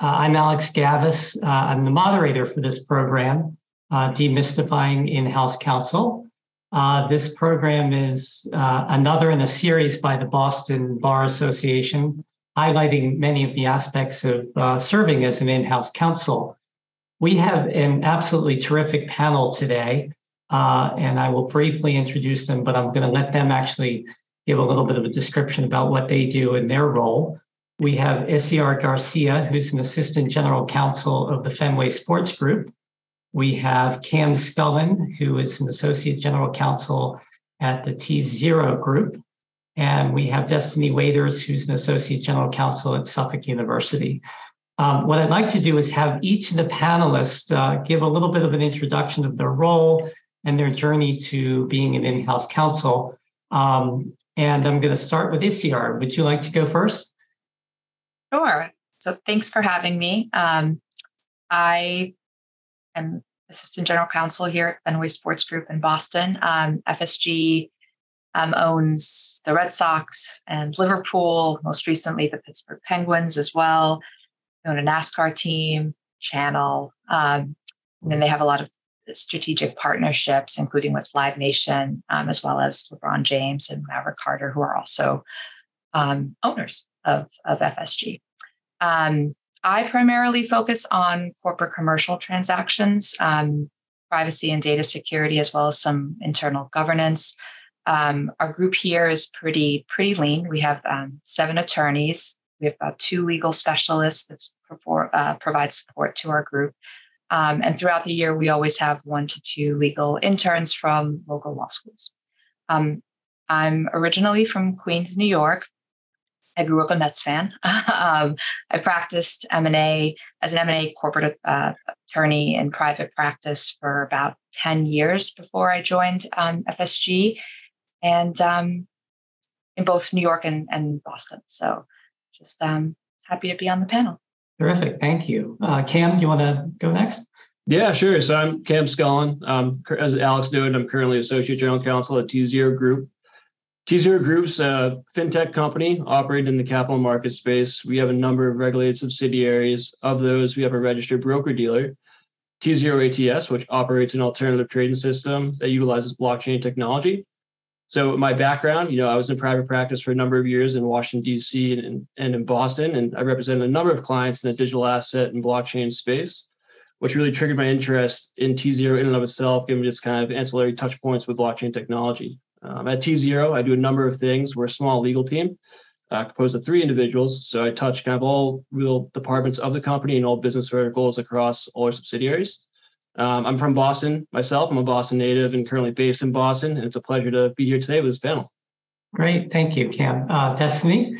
Uh, I'm Alex Gavis. Uh, I'm the moderator for this program, uh, Demystifying In House Counsel. Uh, this program is uh, another in a series by the Boston Bar Association, highlighting many of the aspects of uh, serving as an in house counsel. We have an absolutely terrific panel today, and I will briefly introduce them, but I'm going to let them actually give a little bit of a description about what they do in their role. We have Isiar Garcia, who's an assistant general counsel of the Fenway Sports Group. We have Cam Scullin, who is an associate general counsel at the T Zero Group. And we have Destiny Waiters, who's an associate general counsel at Suffolk University. Um, what I'd like to do is have each of the panelists uh, give a little bit of an introduction of their role and their journey to being an in house counsel. Um, and I'm going to start with Isiar. Would you like to go first? Sure. So thanks for having me. Um, I am assistant general counsel here at Fenway Sports Group in Boston. Um, FSG um, owns the Red Sox and Liverpool, most recently the Pittsburgh Penguins as well. They own a NASCAR team, Channel, um, and then they have a lot of strategic partnerships, including with Live Nation, um, as well as LeBron James and Maverick Carter, who are also um, owners of, of FSG. Um, I primarily focus on corporate commercial transactions, um, privacy and data security, as well as some internal governance. Um, our group here is pretty pretty lean. We have um, seven attorneys. We have about two legal specialists that uh, provide support to our group. Um, and throughout the year, we always have one to two legal interns from local law schools. Um, I'm originally from Queens, New York, I grew up a Mets fan. um, I practiced M&A as an M&A corporate uh, attorney in private practice for about 10 years before I joined um, FSG and um, in both New York and, and Boston. So just um, happy to be on the panel. Terrific. Thank you. Uh, Cam, do you want to go next? Yeah, sure. So I'm Cam Scullin. Um, as Alex noted, I'm currently Associate General Counsel at T Zero Group. T0 Group's a fintech company operating in the capital market space. We have a number of regulated subsidiaries. Of those, we have a registered broker dealer, T0 ATS, which operates an alternative trading system that utilizes blockchain technology. So my background, you know, I was in private practice for a number of years in Washington, D.C. and, and in Boston, and I represented a number of clients in the digital asset and blockchain space, which really triggered my interest in T0 in and of itself, given its kind of ancillary touch points with blockchain technology. Um, at T Zero, I do a number of things. We're a small legal team uh, composed of three individuals. So I touch kind of all real departments of the company and all business verticals across all our subsidiaries. Um, I'm from Boston myself. I'm a Boston native and currently based in Boston. And it's a pleasure to be here today with this panel. Great. Thank you, Cam. Uh, Destiny?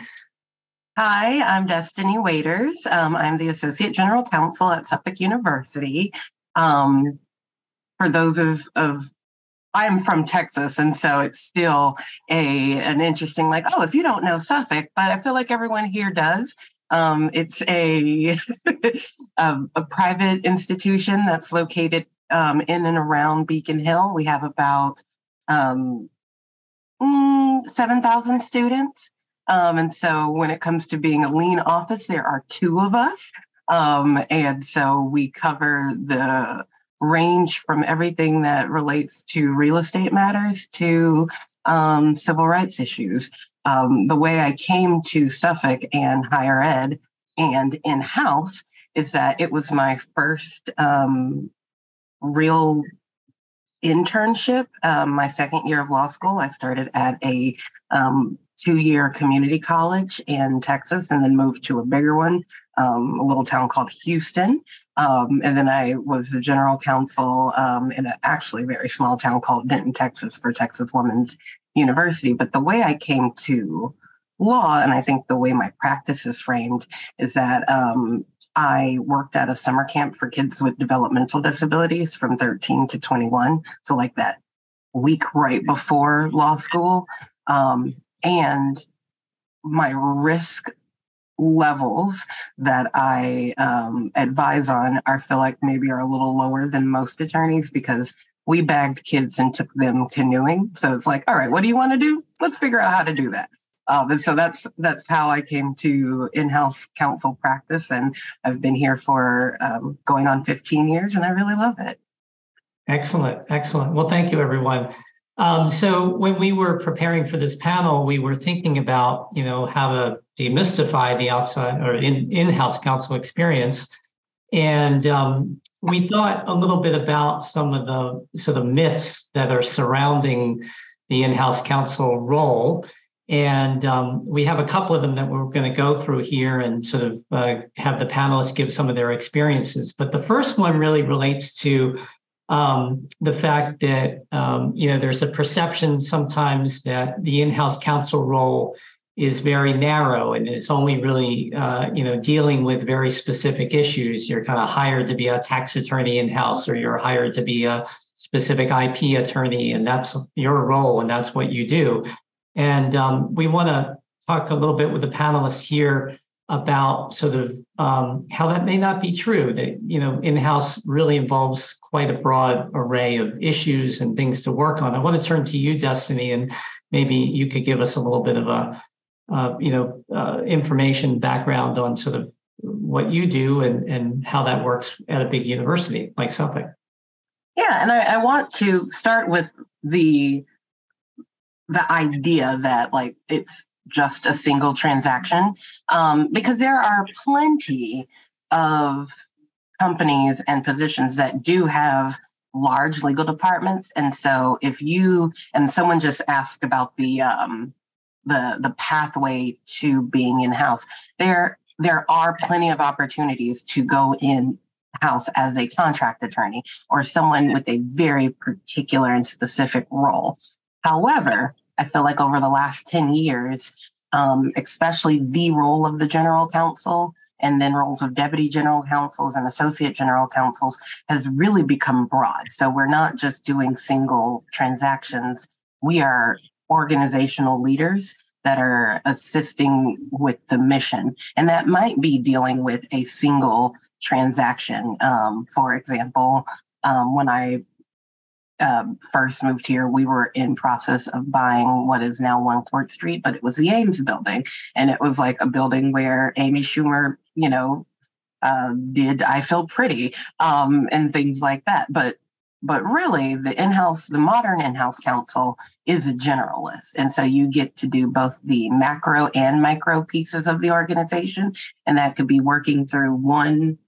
Hi, I'm Destiny Waiters. Um, I'm the Associate General Counsel at Suffolk University. Um, for those of, of I'm from Texas, and so it's still a an interesting like, oh, if you don't know Suffolk, but I feel like everyone here does. Um, it's a, a, a private institution that's located um, in and around Beacon Hill. We have about um, mm, seven thousand students, um, and so when it comes to being a lean office, there are two of us, um, and so we cover the range from everything that relates to real estate matters to um, civil rights issues. Um, the way I came to Suffolk and higher ed and in house is that it was my first um, real internship. Um, my second year of law school, I started at a um, two year community college in Texas and then moved to a bigger one, um, a little town called Houston. Um, and then I was the general counsel um, in actually very small town called Denton, Texas for Texas Women's University. But the way I came to law, and I think the way my practice is framed, is that um, I worked at a summer camp for kids with developmental disabilities from 13 to 21. So, like that week right before law school. Um, and my risk levels that I um, advise on, I feel like maybe are a little lower than most attorneys because we bagged kids and took them canoeing. So it's like, all right, what do you want to do? Let's figure out how to do that. Um, and so that's that's how I came to in-house counsel practice, and I've been here for um, going on 15 years, and I really love it. Excellent, excellent. Well, thank you, everyone. Um, so when we were preparing for this panel, we were thinking about, you know, how to demystify the outside or in, in-house counsel experience. And um, we thought a little bit about some of the sort of myths that are surrounding the in-house counsel role. And um, we have a couple of them that we're going to go through here and sort of uh, have the panelists give some of their experiences. But the first one really relates to um, the fact that um, you know there's a perception sometimes that the in-house counsel role is very narrow and it's only really uh, you know dealing with very specific issues. You're kind of hired to be a tax attorney in-house, or you're hired to be a specific IP attorney, and that's your role and that's what you do. And um, we want to talk a little bit with the panelists here about sort of um, how that may not be true. That you know, in-house really involves quite a broad array of issues and things to work on. I want to turn to you, Destiny, and maybe you could give us a little bit of a uh, you know uh, information background on sort of what you do and and how that works at a big university like Suffolk. Yeah, and I, I want to start with the the idea that like it's just a single transaction um, because there are plenty of companies and positions that do have large legal departments. And so if you and someone just asked about the um, the the pathway to being in house there there are plenty of opportunities to go in house as a contract attorney or someone with a very particular and specific role. However I feel like over the last 10 years, um, especially the role of the general counsel and then roles of deputy general counsels and associate general counsels has really become broad. So we're not just doing single transactions, we are organizational leaders that are assisting with the mission. And that might be dealing with a single transaction. Um, for example, um, when I um, first moved here, we were in process of buying what is now One Court Street, but it was the Ames building, and it was like a building where Amy Schumer, you know, uh, did I Feel Pretty um, and things like that. But but really, the in-house, the modern in-house counsel is a generalist, and so you get to do both the macro and micro pieces of the organization, and that could be working through one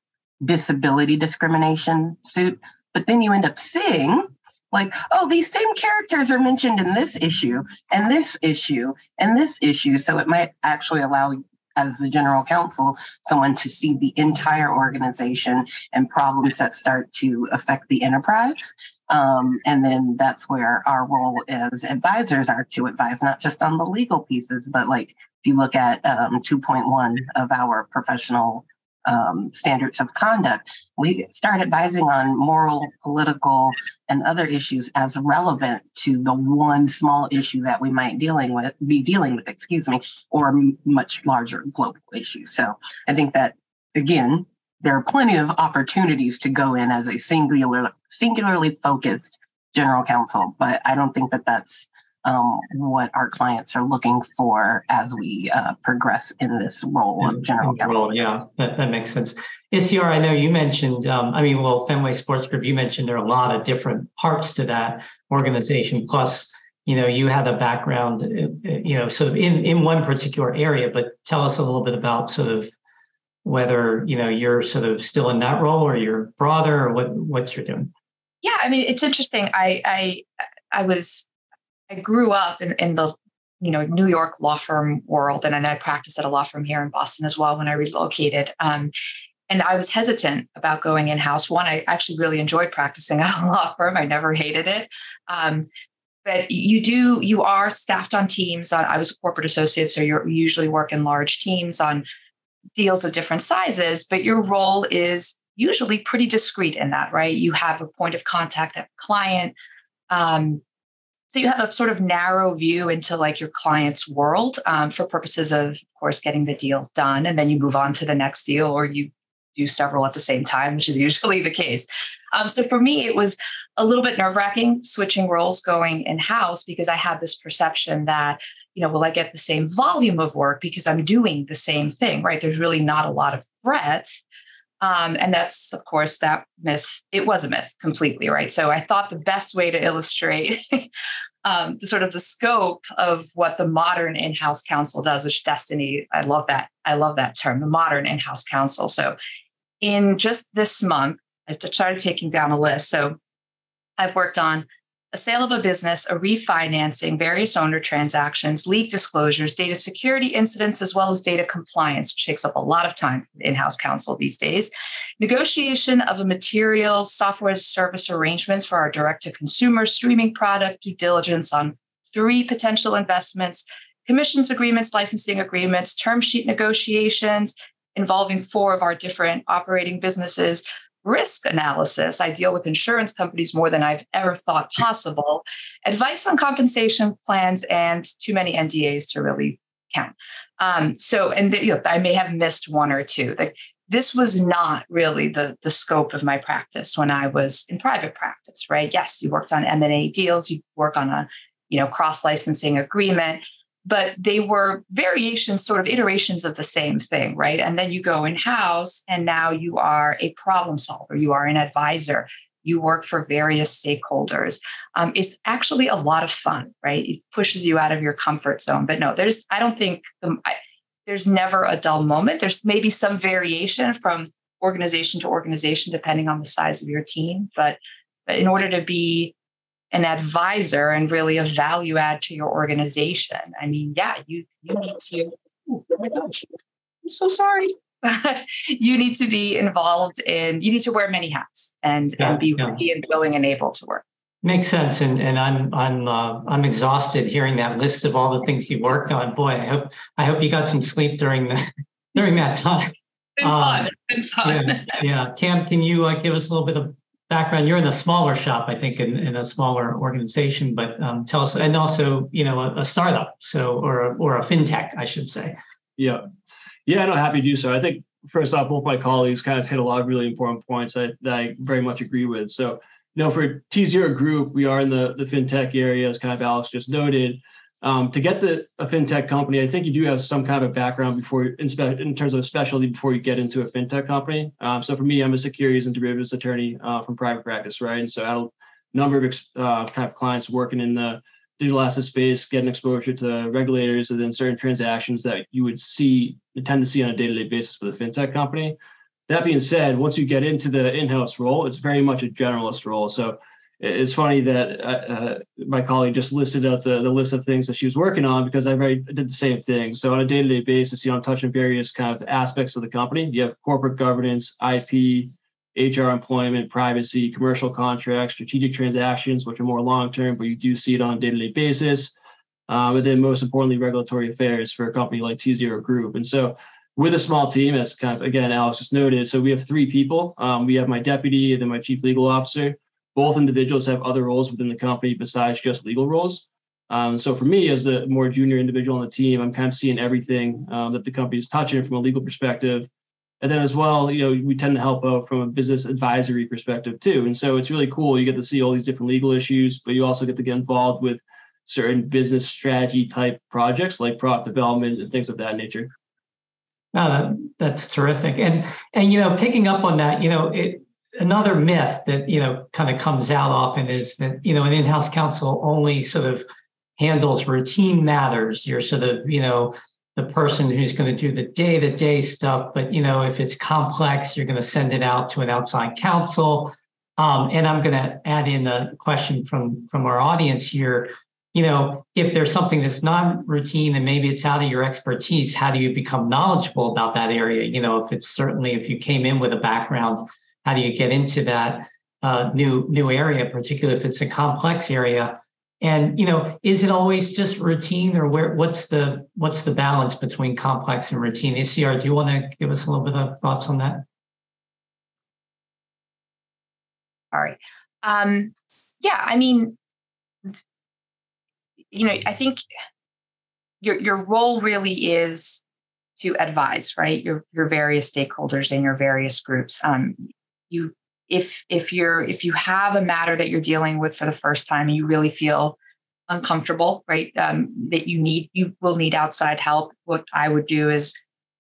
disability discrimination suit. But then you end up seeing like, oh, these same characters are mentioned in this issue and this issue and this issue. So it might actually allow, as the general counsel, someone to see the entire organization and problems that start to affect the enterprise. Um, and then that's where our role as advisors are to advise not just on the legal pieces, but like if you look at um, 2.1 of our professional um, standards of conduct. We start advising on moral, political, and other issues as relevant to the one small issue that we might dealing with, be dealing with, excuse me, or much larger global issue. So I think that again, there are plenty of opportunities to go in as a singular, singularly focused general counsel, but I don't think that that's um, what our clients are looking for as we uh, progress in this role of general counsel. Role, yeah, that, that makes sense. Isiar, I know you mentioned, um, I mean, well, Fenway Sports Group, you mentioned there are a lot of different parts to that organization. Plus, you know, you had a background, uh, uh, you know, sort of in, in one particular area, but tell us a little bit about sort of whether, you know, you're sort of still in that role or you're broader or what, what you're doing. Yeah, I mean, it's interesting. I, I, I was I grew up in, in the you know New York law firm world, and then I practiced at a law firm here in Boston as well when I relocated. Um, and I was hesitant about going in house. One, I actually really enjoyed practicing at a law firm. I never hated it. Um, but you do you are staffed on teams. On, I was a corporate associate, so you usually work in large teams on deals of different sizes. But your role is usually pretty discrete in that, right? You have a point of contact at client. Um, so you have a sort of narrow view into like your client's world um, for purposes of, of course, getting the deal done, and then you move on to the next deal, or you do several at the same time, which is usually the case. Um, so for me, it was a little bit nerve wracking switching roles going in house because I had this perception that, you know, will I get the same volume of work because I'm doing the same thing, right? There's really not a lot of breadth. Um, and that's, of course, that myth, it was a myth completely, right? So I thought the best way to illustrate um, the sort of the scope of what the modern in-house counsel does, which Destiny, I love that. I love that term, the modern in-house counsel. So in just this month, I started taking down a list. So I've worked on a sale of a business, a refinancing, various owner transactions, leak disclosures, data security incidents, as well as data compliance, which takes up a lot of time in house counsel these days. Negotiation of a material software service arrangements for our direct to consumer streaming product, due diligence on three potential investments, commissions agreements, licensing agreements, term sheet negotiations involving four of our different operating businesses, risk analysis. I deal with insurance companies more than I've ever thought possible, advice on compensation plans, and too many NDAs to really count. Um, so, and the, you know, I may have missed one or two. Like this was not really the the scope of my practice when I was in private practice, right? Yes, you worked on M and A deals, you work on a you know cross licensing agreement, but they were variations, sort of iterations of the same thing, right? And then you go in house and now you are a problem solver, you are an advisor, you work for various stakeholders. Um, it's actually a lot of fun, right? It pushes you out of your comfort zone. But no, there's, I don't think um, I, there's never a dull moment. There's maybe some variation from organization to organization, depending on the size of your team. But, but in order to be an advisor and really a value add to your organization. I mean, yeah, you you need to. Oh my gosh, I'm so sorry. you need to be involved in. You need to wear many hats and yeah, and be yeah. ready and willing and able to work. Makes sense, and and I'm I'm uh, I'm exhausted hearing that list of all the things you worked on. Boy, I hope I hope you got some sleep during the during that time. It's been um, fun. It's been fun. Yeah, yeah. Cam, can you uh, give us a little bit of background. You're in a smaller shop, I think, in, in a smaller organization. But um, tell us, and also, you know, a, a, startup, so or a, or a fintech, I should say. Yeah, yeah, no, happy to do so. I think first off, both my colleagues kind of hit a lot of really important points that, that I very much agree with. So, you know, for T Zero Group, we are in the the fintech area, as kind of Alex just noted. Um, to get the a fintech company, I think you do have some kind of background before in, spe- in terms of specialty before you get into a fintech company. Um, so for me, I'm a securities and derivatives attorney uh, from private practice, right? And so I had a number of uh, kind of clients working in the digital asset space, getting exposure to regulators, and then certain transactions that you would see tend to see on a day-to-day basis with a fintech company. That being said, once you get into the in-house role, it's very much a generalist role. So it's funny that uh, uh, my colleague just listed out the, the list of things that she was working on because I very did the same thing. So on a day-to-day basis, you know, I'm touching various kind of aspects of the company. You have corporate governance, IP, HR employment, privacy, commercial contracts, strategic transactions, which are more long-term, but you do see it on a day-to-day basis. Uh, but then most importantly, regulatory affairs for a company like T Zero Group. And so with a small team, as kind of again Alex just noted, so we have three people. Um, we have my deputy and then my chief legal officer both individuals have other roles within the company besides just legal roles. Um, so for me, as the more junior individual on the team, I'm kind of seeing everything um, that the company is touching from a legal perspective. And then as well, you know, we tend to help out from a business advisory perspective too. And so it's really cool. You get to see all these different legal issues, but you also get to get involved with certain business strategy type projects like product development and things of that nature. No, that's terrific. And and you know, picking up on that, you know, it another myth that you know kind of comes out often is that you know an in-house counsel only sort of handles routine matters. You're sort of you know the person who's going to do the day-to-day stuff but you know if it's complex you're going to send it out to an outside counsel. Um, and i'm going to add in a question from from our audience here. You know if there's something that's non-routine and maybe it's out of your expertise how do you become knowledgeable about that area? You know if it's certainly if you came in with a background how do you get into that uh, new new area, particularly if it's a complex area? And you know, is it always just routine, or where? What's the what's the balance between complex and routine? Isiar, do you want to give us a little bit of thoughts on that? All right. Um, yeah, I mean, you know, I think your your role really is to advise, right? Your your various stakeholders and your various groups. Um, you if if you're if you have a matter that you're dealing with for the first time and you really feel uncomfortable, right? Um, that you need you will need outside help. What I would do is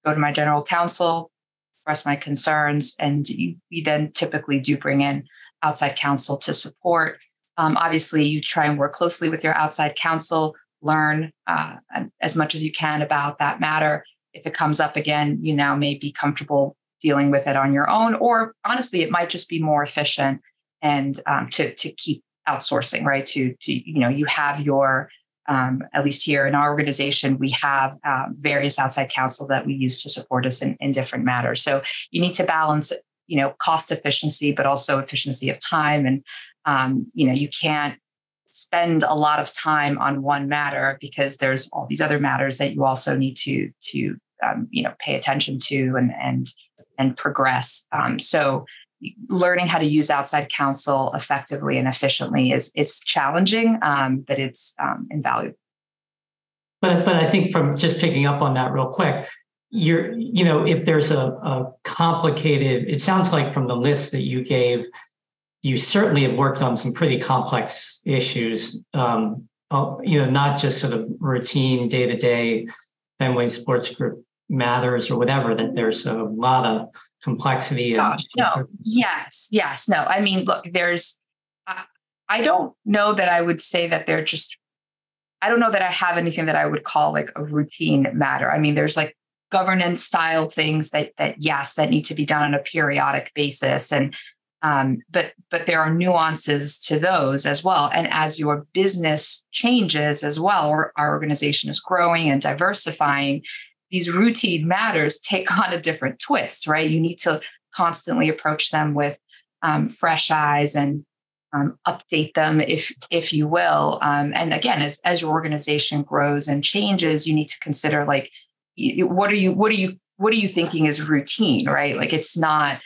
go to my general counsel, express my concerns, and you, we then typically do bring in outside counsel to support. Um, obviously, you try and work closely with your outside counsel, learn uh, as much as you can about that matter. If it comes up again, you now may be comfortable dealing with it on your own, or honestly, it might just be more efficient and um, to to keep outsourcing, right? To to you know, you have your um, at least here in our organization, we have um, various outside counsel that we use to support us in, in different matters. So you need to balance, you know, cost efficiency, but also efficiency of time. And um, you know, you can't spend a lot of time on one matter because there's all these other matters that you also need to to um, you know pay attention to and and and progress. Um, so learning how to use outside counsel effectively and efficiently is is challenging, um, but it's um, invaluable. But but I think from just picking up on that real quick, you're you know if there's a, a complicated, it sounds like from the list that you gave, you certainly have worked on some pretty complex issues. Um, uh, you know, not just sort of routine day to day Fenway Sports Group matters or whatever. That there's a lot of complexity. Gosh, no. Yes, yes, no. I mean, look, there's. I, I don't know that I would say that they're just. I don't know that I have anything that I would call like a routine matter. I mean, there's like governance style things that that yes, that need to be done on a periodic basis, and um, but but there are nuances to those as well. And as your business changes as well, or our organization is growing and diversifying, these routine matters take on a different twist, right? You need to constantly approach them with um, fresh eyes and um, update them, if if you will. Um, and again, as as your organization grows and changes, you need to consider like, what are you what are you what are you thinking is routine, right? Like it's not.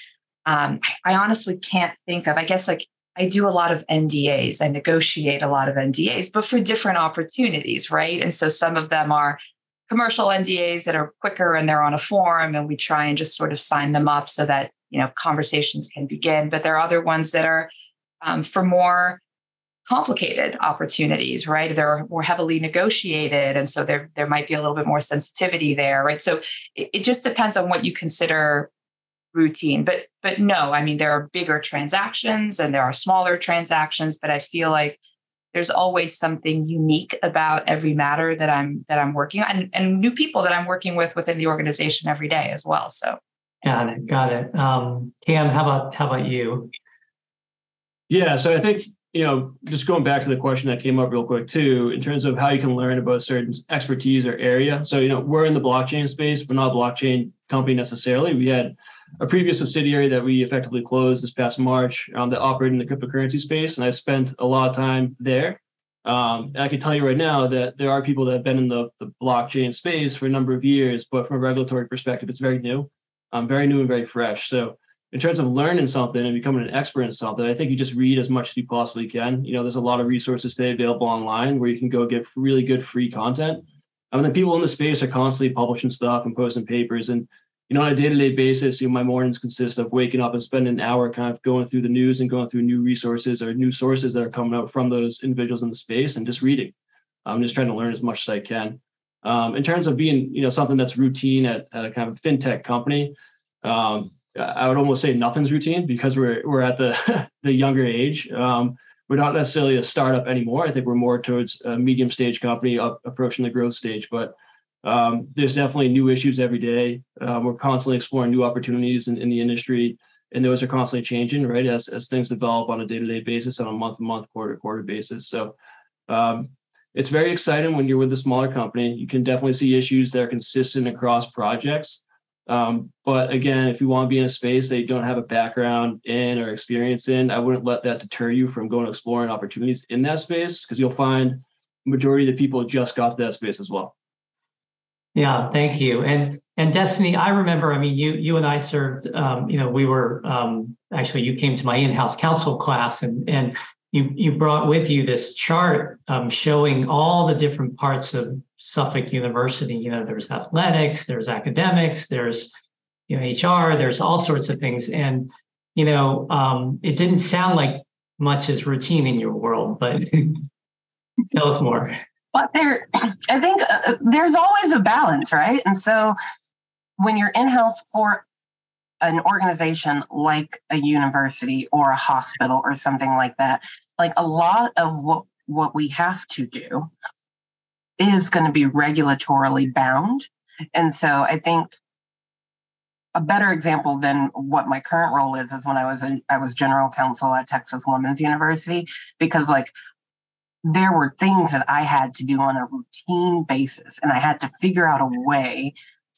Um, I honestly can't think of. I guess like I do a lot of NDAs. I negotiate a lot of NDAs, but for different opportunities, right? And so some of them are commercial NDAs that are quicker and they're on a form and we try and just sort of sign them up so that you know conversations can begin. But there are other ones that are um, for more complicated opportunities right? They're more heavily negotiated and so there there might be a little bit more sensitivity there right? So it, it just depends on what you consider routine. But but no i mean there are bigger transactions and there are smaller transactions but i feel like there's always something unique about every matter that I'm that I'm working on and, and new people that I'm working with within the organization every day as well. So got it, got it. Um, Cam, how about how about you? Yeah, so I think you know, just going back to the question that came up real quick too, in terms of how you can learn about certain expertise or area. So, you know, we're in the blockchain space, but not a blockchain company necessarily. We had a previous subsidiary that we effectively closed this past March um, that operated in the cryptocurrency space, and I spent a lot of time there. Um, I can tell you right now that there are people that have been in the, the blockchain space for a number of years, but from a regulatory perspective, it's very new, um, very new and very fresh. So in terms of learning something and becoming an expert in something, I think you just read as much as you possibly can. You know, there's a lot of resources today available online where you can go get really good free content. I mean, the people in the space are constantly publishing stuff and posting papers, and you know, on a day-to-day basis, you know, my mornings consist of waking up and spending an hour kind of going through the news and going through new resources or new sources that are coming out from those individuals in the space and just reading. I'm just trying to learn as much as I can. Um, in terms of being, you know, something that's routine at, at a kind of fintech company, um, I would almost say nothing's routine because we're we're at the the younger age. Um, we're not necessarily a startup anymore. I think we're more towards a medium stage company up, approaching the growth stage. But um, there's definitely new issues every day. Uh, we're constantly exploring new opportunities in, in the industry, and those are constantly changing, right? As as things develop on a day to day basis, on a month to month, quarter to quarter basis. So um, it's very exciting when you're with a smaller company. You can definitely see issues that are consistent across projects. Um, but again, if you want to be in a space that you don't have a background in or experience in, I wouldn't let that deter you from going exploring opportunities in that space because you'll find majority of the people just got to that space as well. Yeah, thank you. And and Destiny, I remember. I mean, you you and I served. Um, you know, we were um, actually you came to my in-house counsel class, and and you you brought with you this chart um, showing all the different parts of Suffolk University. You know, there's athletics, there's academics, there's you know HR, there's all sorts of things, and you know, um, it didn't sound like much is routine in your world, but tell us more. But there, I think uh, there's always a balance, right? And so when you're in house for an organization like a university or a hospital or something like that, like a lot of what what we have to do is going to be regulatorily bound. And so I think a better example than what my current role is is when I was I was general counsel at Texas Women's University because like there were things that I had to do on a routine basis and I had to figure out a way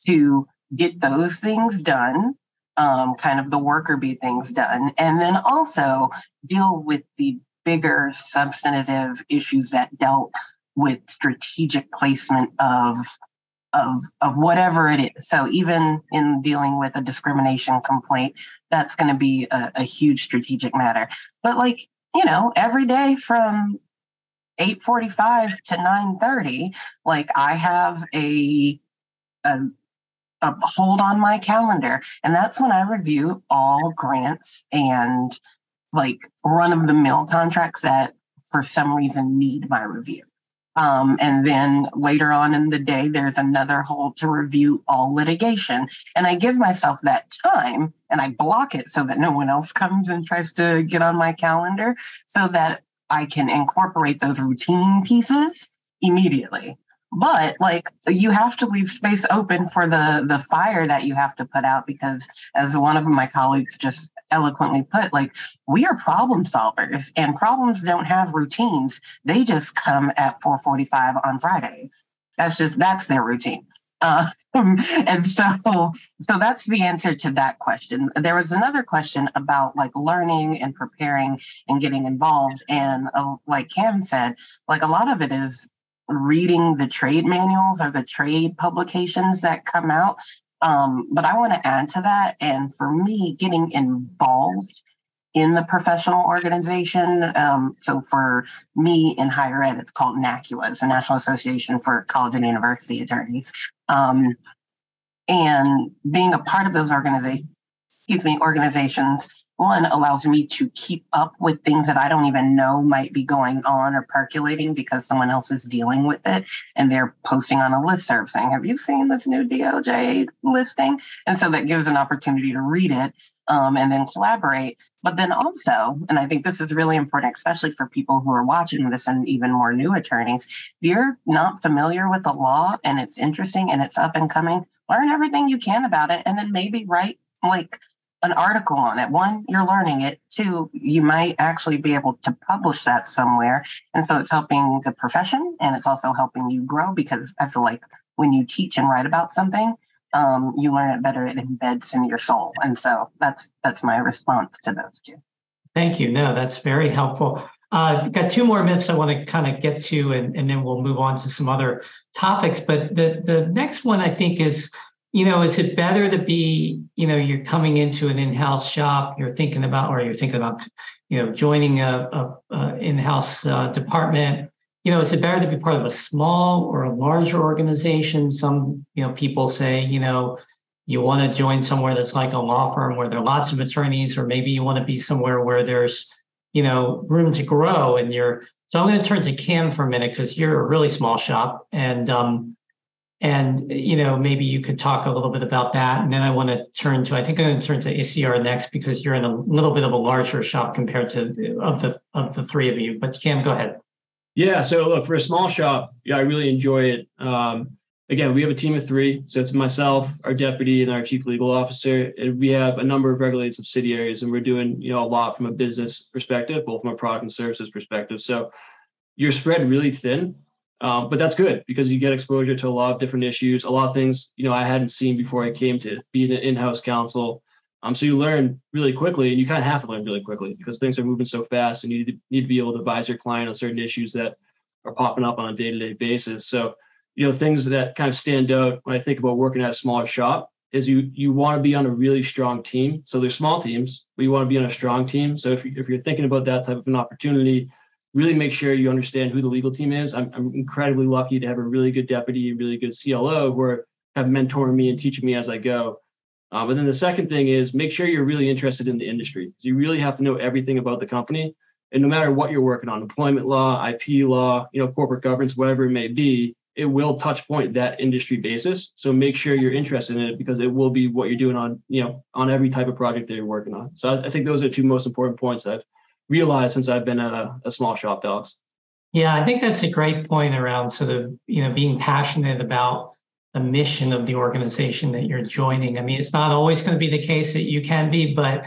to get those things done um, kind of the worker bee things done and then also deal with the bigger substantive issues that dealt with strategic placement of of of whatever it is. So even in dealing with a discrimination complaint, that's going to be a, a huge strategic matter. But like you know, every day from 8:45 to 9:30, like I have a, a a hold on my calendar, and that's when I review all grants and like run of the mill contracts that for some reason need my review. Um, and then later on in the day, there's another hold to review all litigation. And I give myself that time and I block it so that no one else comes and tries to get on my calendar so that I can incorporate those routine pieces immediately. But like you have to leave space open for the the fire that you have to put out because as one of my colleagues just eloquently put like we are problem solvers and problems don't have routines. They just come at 4:45 on Fridays. That's just that's their routine uh, and so so that's the answer to that question there was another question about like learning and preparing and getting involved and uh, like cam said like a lot of it is reading the trade manuals or the trade publications that come out um, but I want to add to that. And for me, getting involved in the professional organization. Um, so for me in higher ed, it's called NACUA, it's the National Association for College and University Attorneys. Um, and being a part of those organizations, excuse me, organizations one allows me to keep up with things that I don't even know might be going on or percolating because someone else is dealing with it and they're posting on a list serve saying, Have you seen this new DOJ listing? And so that gives an opportunity to read it um, and then collaborate. But then also, and I think this is really important, especially for people who are watching this and even more new attorneys, if you're not familiar with the law and it's interesting and it's up and coming, learn everything you can about it and then maybe write like an article on it. One, you're learning it. Two, you might actually be able to publish that somewhere. And so it's helping the profession and it's also helping you grow because I feel like when you teach and write about something, um, you learn it better. It embeds in your soul. And so that's that's my response to those two. Thank you. No, that's very helpful. Uh, got two more myths I want to kind of get to, and, and then we'll move on to some other topics. But the the next one I think is you know, is it better to be, you know, you're coming into an in-house shop, you're thinking about, or you're thinking about, you know, joining a, a, a in-house uh, department. You know, is it better to be part of a small or a larger organization? Some, you know, people say, you know, you want to join somewhere that's like a law firm where there are lots of attorneys, or maybe you want to be somewhere where there's, you know, room to grow. And you're, so I'm going to turn to Cam for a minute because you're a really small shop, and um, and you know, maybe you could talk a little bit about that. And then I want to turn to I think I'm going to turn to Isiar next because you're in a little bit of a larger shop compared to of the of the three of you. But Cam, go ahead. Yeah. So look, for a small shop, yeah, I really enjoy it. Um, again, we have a team of three. So it's myself, our deputy, and our chief legal officer. And we have a number of regulated subsidiaries, and we're doing you know a lot from a business perspective, both from a product and services perspective. So you're spread really thin um, but that's good because you get exposure to a lot of different issues, a lot of things you know I hadn't seen before I came to be an in-house counsel. Um, so you learn really quickly, and you kind of have to learn really quickly because things are moving so fast, and you need to, need to be able to advise your client on certain issues that are popping up on a day-to-day basis. So you know things that kind of stand out when I think about working at a smaller shop is you you want to be on a really strong team. So there's small teams, but you want to be on a strong team. So if, you, if you're thinking about that type of an opportunity, really make sure you understand who the legal team is. I'm, I'm incredibly lucky to have a really good deputy, really good CLO who are, have mentoring me and teaching me as I go. Uh, but then the second thing is make sure you're really interested in the industry. You really have to know everything about the company. And no matter what you're working on, employment law, IP law, you know, corporate governance, whatever it may be, it will touch point that industry basis. So make sure you're interested in it because it will be what you're doing on, you know, on every type of project that you're working on. So I, I think those are two most important points that I've realized since I've been at a, a small shop, Alex. Yeah, I think that's a great point around sort of, you know, being passionate about the mission of the organization that you're joining. I mean, it's not always going to be the case that you can be, but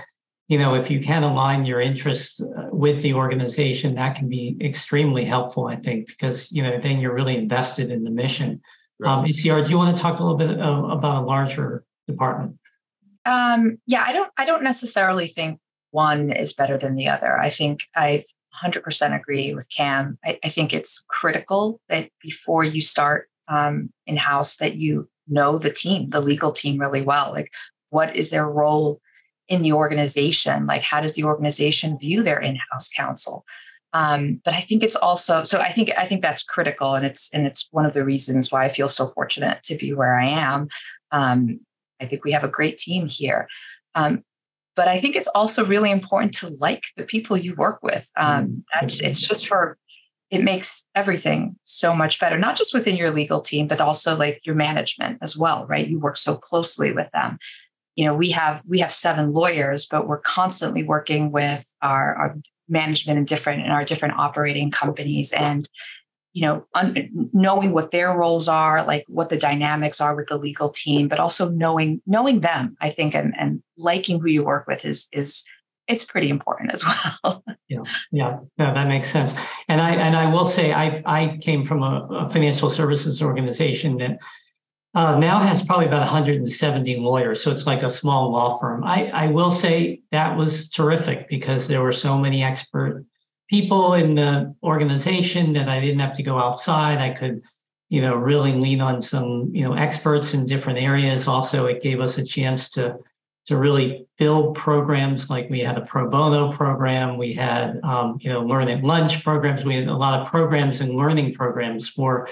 you know, if you can align your interests uh, with the organization, that can be extremely helpful, I think, because you know then you're really invested in the mission. Right. Um, Isiar, do you want to talk a little bit about a larger department? Um, yeah, I don't. I don't necessarily think one is better than the other. I think I 100% agree with Cam. I, I, think it's critical that before you start um, in house, that you know the team, the legal team, really well. Like, what is their role? in the organization like how does the organization view their in-house counsel um, but i think it's also so i think i think that's critical and it's and it's one of the reasons why i feel so fortunate to be where i am um, i think we have a great team here um, but i think it's also really important to like the people you work with um, mm-hmm. that's it's just for it makes everything so much better not just within your legal team but also like your management as well right? You work so closely with them. You know we have we have seven lawyers but we're constantly working with our, our management and different in our different operating companies and you know un- knowing what their roles are like what the dynamics are with the legal team but also knowing knowing them i think and, and liking who you work with is is it's pretty important as well yeah yeah no, that makes sense and i and i will say i i came from a, a financial services organization that uh, now has probably about 170 lawyers, so it's like a small law firm. I, I will say that was terrific because there were so many expert people in the organization that I didn't have to go outside. I could, you know, really lean on some, you know, experts in different areas. Also, it gave us a chance to to really build programs like we had a pro bono program, we had, um, you know, learn at lunch programs. We had a lot of programs and learning programs for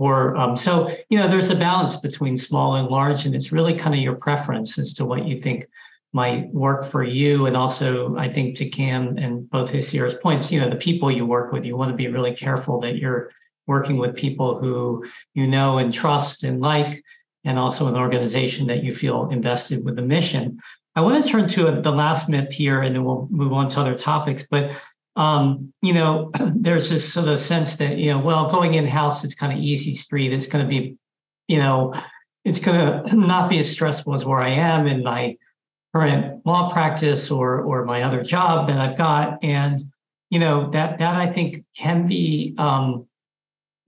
or um, so you know there's a balance between small and large and it's really kind of your preference as to what you think might work for you and also i think to cam and both his years points you know the people you work with you want to be really careful that you're working with people who you know and trust and like and also an organization that you feel invested with the mission i want to turn to the last myth here and then we'll move on to other topics but um, you know, there's this sort of sense that, you know, well, going in house, it's kind of easy street. It's going to be, you know, it's going to not be as stressful as where I am in my current law practice or or my other job that I've got. And, you know, that that I think can be, um,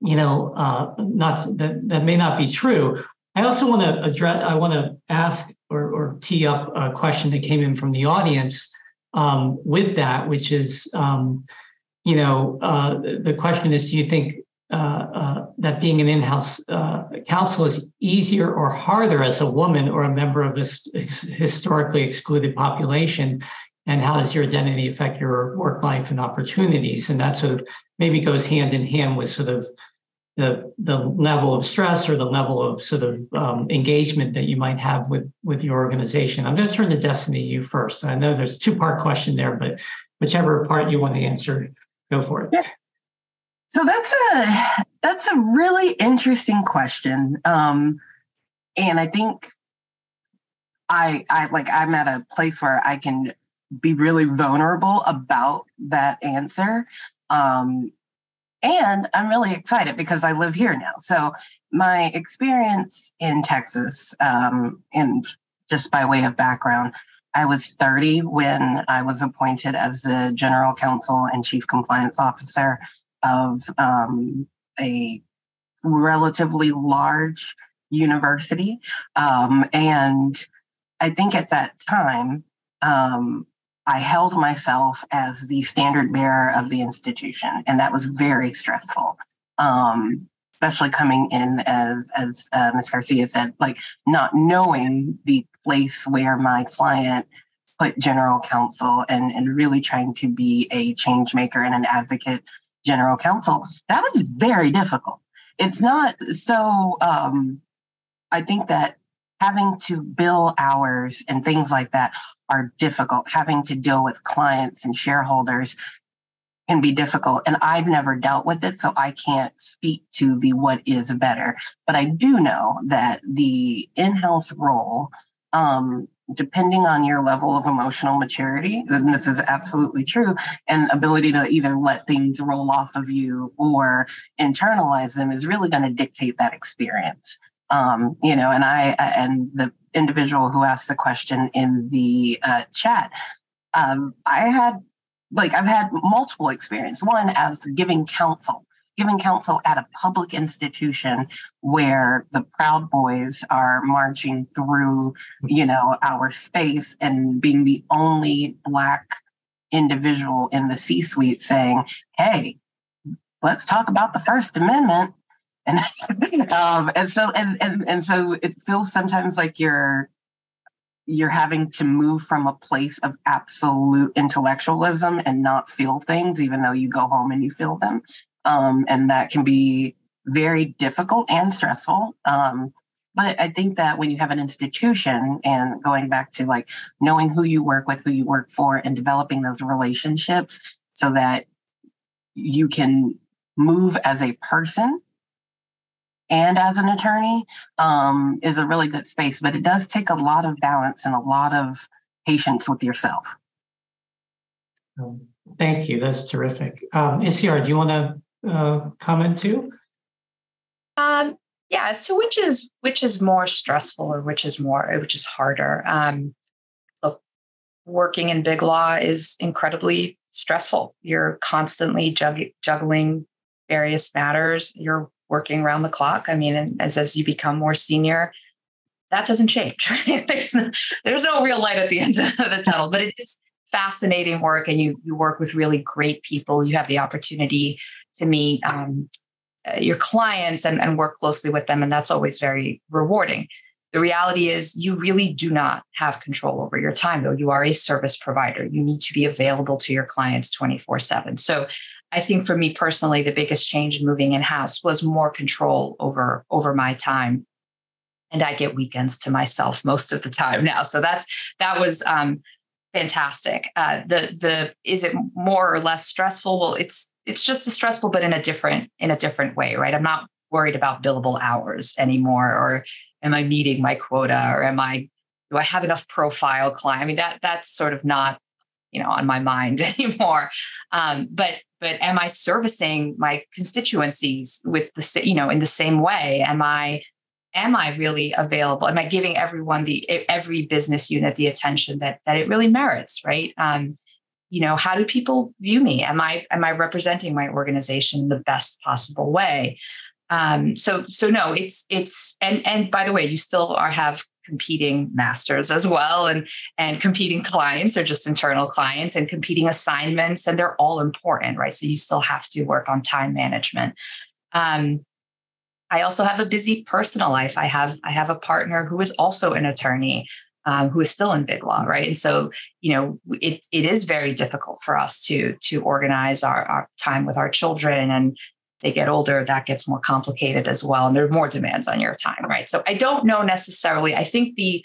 you know, uh, not that that may not be true. I also want to address, I want to ask or, or tee up a question that came in from the audience um, with that, which is, um, you know, uh, the question is, do you think uh, uh, that being an in-house uh, counsel is easier or harder as a woman or a member of a historically excluded population? And how does your identity affect your work life and opportunities? And that sort of maybe goes hand in hand with sort of the the level of stress or the level of sort of um, engagement that you might have with with your organization. I'm going to turn to Destiny you first. I know there's a two part question there, but whichever part you want to answer, go for it. So that's a that's a really interesting question, um, and I think I I like I'm at a place where I can be really vulnerable about that answer. Um, and I'm really excited because I live here now. So my experience in Texas, um, and just by way of background, I was 30 when I was appointed as the general counsel and chief compliance officer of um, a relatively large university. Um, and I think at that time, um, I held myself as the standard bearer of the institution, and that was very stressful. Um, especially coming in as as uh, Ms. Garcia said, like not knowing the place where my client put general counsel and and really trying to be a change maker and an advocate general counsel. That was very difficult. It's not so. Um, I think that having to bill hours and things like that are difficult. Having to deal with clients and shareholders can be difficult. And I've never dealt with it, so I can't speak to the what is better. But I do know that the in house role, um, depending on your level of emotional maturity, and this is absolutely true, and ability to either let things roll off of you or internalize them is really going to dictate that experience. Um, you know, and I and the individual who asked the question in the uh, chat, um, I had like I've had multiple experience. One as giving counsel, giving counsel at a public institution where the Proud Boys are marching through, you know, our space and being the only black individual in the C-suite saying, "Hey, let's talk about the First Amendment." And um, and so and and and so it feels sometimes like you're you're having to move from a place of absolute intellectualism and not feel things, even though you go home and you feel them. Um, and that can be very difficult and stressful. Um, but I think that when you have an institution and going back to like knowing who you work with, who you work for, and developing those relationships so that you can move as a person and as an attorney um, is a really good space, but it does take a lot of balance and a lot of patience with yourself. Um, thank you. That's terrific. Um, Isiar, do you want to uh, comment too? Um, yeah. So which is which is more stressful or which is more which is harder? Um, look, working in big law is incredibly stressful. You're constantly jug- juggling various matters. You're working around the clock. I mean, as as you become more senior, that doesn't change. Right? there's, no, there's no real light at the end of the tunnel, but it is fascinating work, and you you work with really great people. You have the opportunity to meet um, uh, your clients and, and work closely with them, and that's always very rewarding. The reality is, you really do not have control over your time, though. You are a service provider. You need to be available to your clients 24 7. So I think for me personally, the biggest change in moving in house was more control over over my time. And I get weekends to myself most of the time now. So that's that was um, fantastic. Uh, the the is it more or less stressful? Well, it's it's just as stressful, but in a different in a different way, right? I'm not worried about billable hours anymore, or am I meeting my quota, or am I do I have enough profile client? I mean that that's sort of not you know on my mind anymore. Um, but but am I servicing my constituencies with the you know in the same way? Am I am I really available? Am I giving everyone the every business unit the attention that that it really merits? Right. Um, you know, how do people view me? Am I am I representing my organization in the best possible way? Um, so so no, it's it's and and by the way, you still are have competing masters as well and and competing clients or just internal clients and competing assignments and they're all important right? So you still have to work on time management. Um, i also have a busy personal life. I have i have a partner who is also an attorney um, who is still in big law right? And so you know it, it is very difficult for us to to organize our, our time with our children and they get older, that gets more complicated as well. And there are more demands on your time, right? So I don't know necessarily. I think the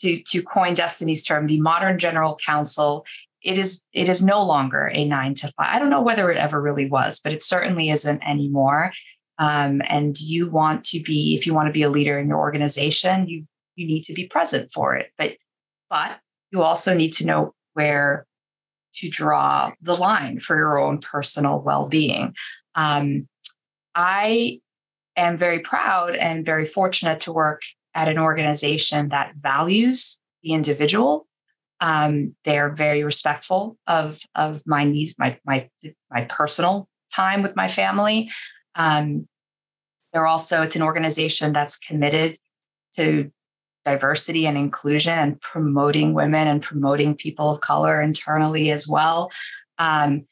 to to coin Destiny's term, the modern general counsel, it is it is no longer a nine to five. I don't know whether it ever really was, but it certainly isn't anymore. Um, and you want to be, if you want to be a leader in your organization, you you need to be present for it. But but you also need to know where to draw the line for your own personal well-being. Um, I am very proud and very fortunate to work at an organization that values the individual. Um, they're very respectful of of my needs, my my my personal time with my family. Um, they're also it's an organization that's committed to diversity and inclusion and promoting women and promoting people of color internally as well. Um,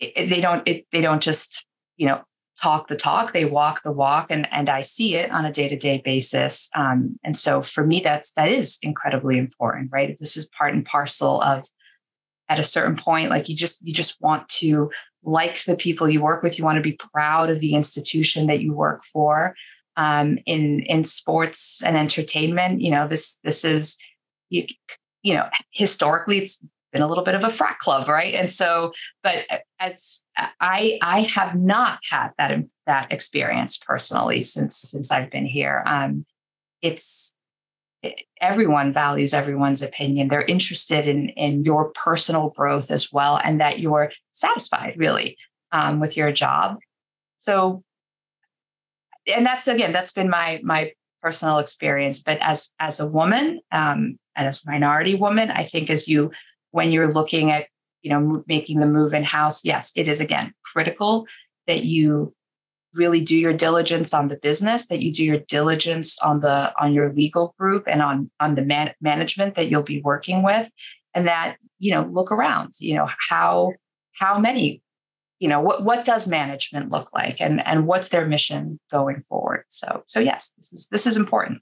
it, they don't it, they don't just you know talk the talk, they walk the walk, and and I see it on a day to day basis. Um, and so for me, that's that is incredibly important, right? This is part and parcel of at a certain point, like you just you just want to like the people you work with, you want to be proud of the institution that you work for. Um, in in sports and entertainment, you know this this is you, you know historically it's been a little bit of a frat club, right? And so, but as I I have not had that that experience personally since since I've been here. Um, it's everyone values everyone's opinion. They're interested in in your personal growth as well, and that you're satisfied really um, with your job. So, and that's again that's been my my personal experience. But as as a woman um, and as a minority woman, I think as you when you're looking at you know making the move in house yes it is again critical that you really do your diligence on the business that you do your diligence on the on your legal group and on on the man- management that you'll be working with and that you know look around you know how how many you know what what does management look like and and what's their mission going forward? So so yes this is this is important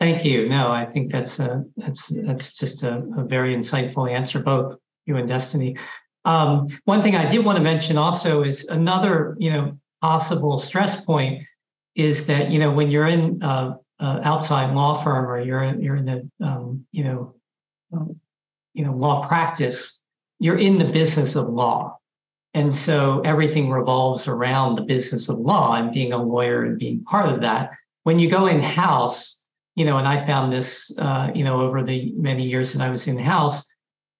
Thank you. No, I think that's a that's that's just a, a very insightful answer, both you and Destiny. Um, one thing I did want to mention also is another, you know, possible stress point is that you know when you're in uh, outside law firm or you're you're in the um, you know um, you know law practice, you're in the business of law, and so everything revolves around the business of law and being a lawyer and being part of that. When you go in house you know, and I found this, uh, you know, over the many years that I was in the house,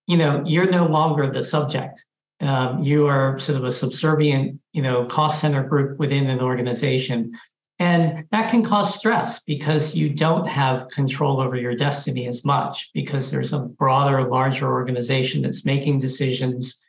you know, you're no longer the subject. Um, you are sort of a subservient, you know, cost center group within an organization. And that can cause stress because you don't have control over your destiny as much because there's a broader, larger organization that's making decisions.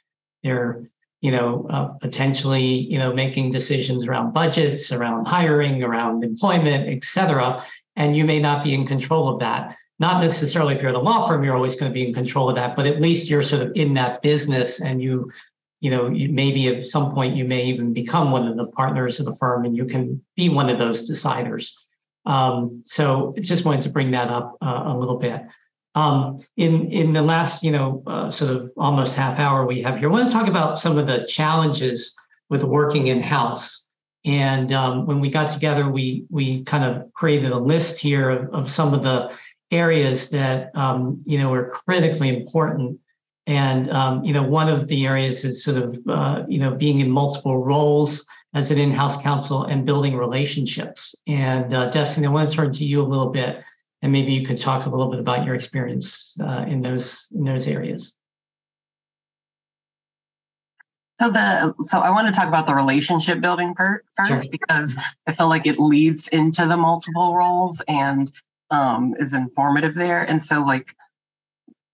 They're, you know, uh, potentially, you know, making decisions around budgets, around hiring, around employment, et cetera and you may not be in control of that. Not necessarily if you're the law firm, you're always going to be in control of that, but at least you're sort of in that business and you, you know, you, maybe at some point you may even become one of the partners of the firm and you can be one of those deciders. Um, so just wanted to bring that up uh, a little bit. Um, in in the last, you know, uh, sort of almost half hour we have here, I want to talk about some of the challenges with working in house. And um, when we got together, we we kind of created a list here of, of some of the areas that um, you know are critically important. And um, you know, one of the areas is sort of uh, you know being in multiple roles as an in-house counsel and building relationships. And uh, Destiny, I want to turn to you a little bit, and maybe you could talk a little bit about your experience uh, in those in those areas. So the so I want to talk about the relationship building per, first sure. because I feel like it leads into the multiple roles and um, is informative there. And so like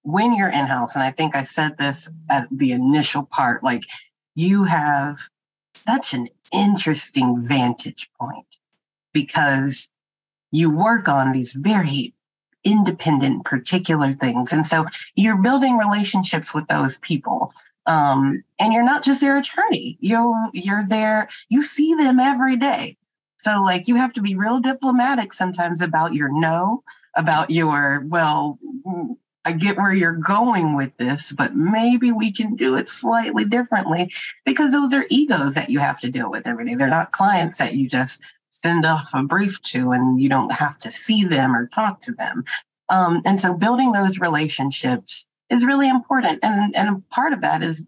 when you're in house, and I think I said this at the initial part, like you have such an interesting vantage point because you work on these very independent particular things and so you're building relationships with those people um, and you're not just their attorney. You're you're there. You see them every day. So like you have to be real diplomatic sometimes about your no, about your well. I get where you're going with this, but maybe we can do it slightly differently because those are egos that you have to deal with every day. They're not clients that you just send off a brief to and you don't have to see them or talk to them. Um, and so building those relationships is really important. And, and part of that is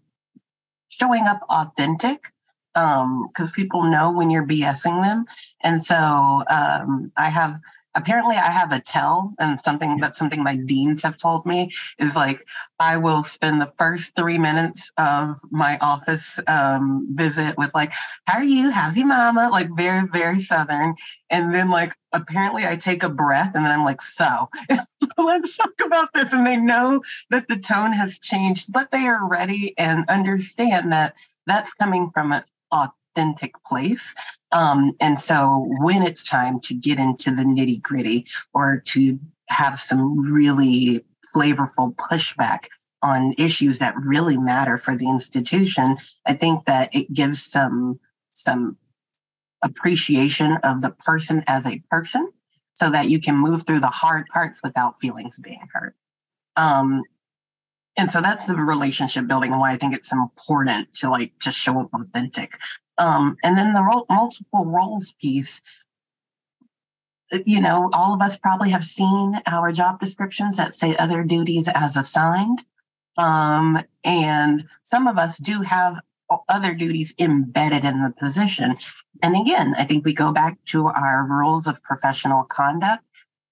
showing up authentic because um, people know when you're BSing them. And so um, I have apparently I have a tell and something that's something my deans have told me is like I will spend the first three minutes of my office um, visit with like, how are you? How's your mama? Like very, very southern. And then like apparently I take a breath and then I'm like, so let's talk about this. And they know that the tone has changed, but they are ready and understand that that's coming from an authentic place. Um, and so when it's time to get into the nitty gritty or to have some really flavorful pushback on issues that really matter for the institution, I think that it gives some some appreciation of the person as a person so that you can move through the hard parts without feelings being hurt. Um, and so that's the relationship building and why I think it's important to like just show up authentic. Um, and then the multiple roles piece, you know, all of us probably have seen our job descriptions that say other duties as assigned. Um, and some of us do have other duties embedded in the position. And again, I think we go back to our rules of professional conduct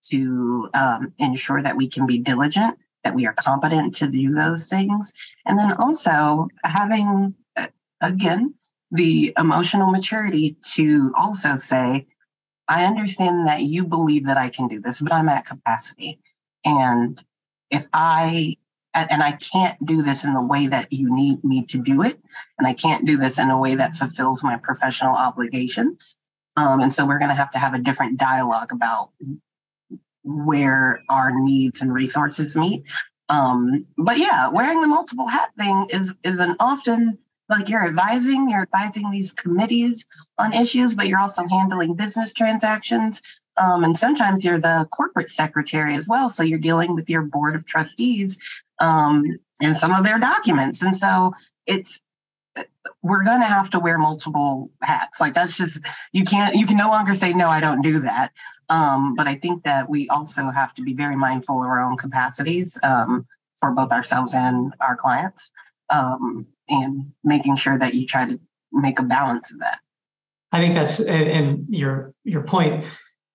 to um, ensure that we can be diligent, that we are competent to do those things. And then also having, uh, again, the emotional maturity to also say, I understand that you believe that I can do this, but I'm at capacity. And if I and I can't do this in the way that you need me to do it, and I can't do this in a way that fulfills my professional obligations. Um, and so we're going to have to have a different dialogue about where our needs and resources meet. Um, but yeah, wearing the multiple hat thing is is an often like you're advising, you're advising these committees on issues, but you're also handling business transactions. Um, and sometimes you're the corporate secretary as well. So you're dealing with your board of trustees um, and some of their documents. And so it's, we're going to have to wear multiple hats. Like that's just, you can't, you can no longer say, no, I don't do that. Um, but I think that we also have to be very mindful of our own capacities um, for both ourselves and our clients um, and making sure that you try to make a balance of that. I think that's and, your your point.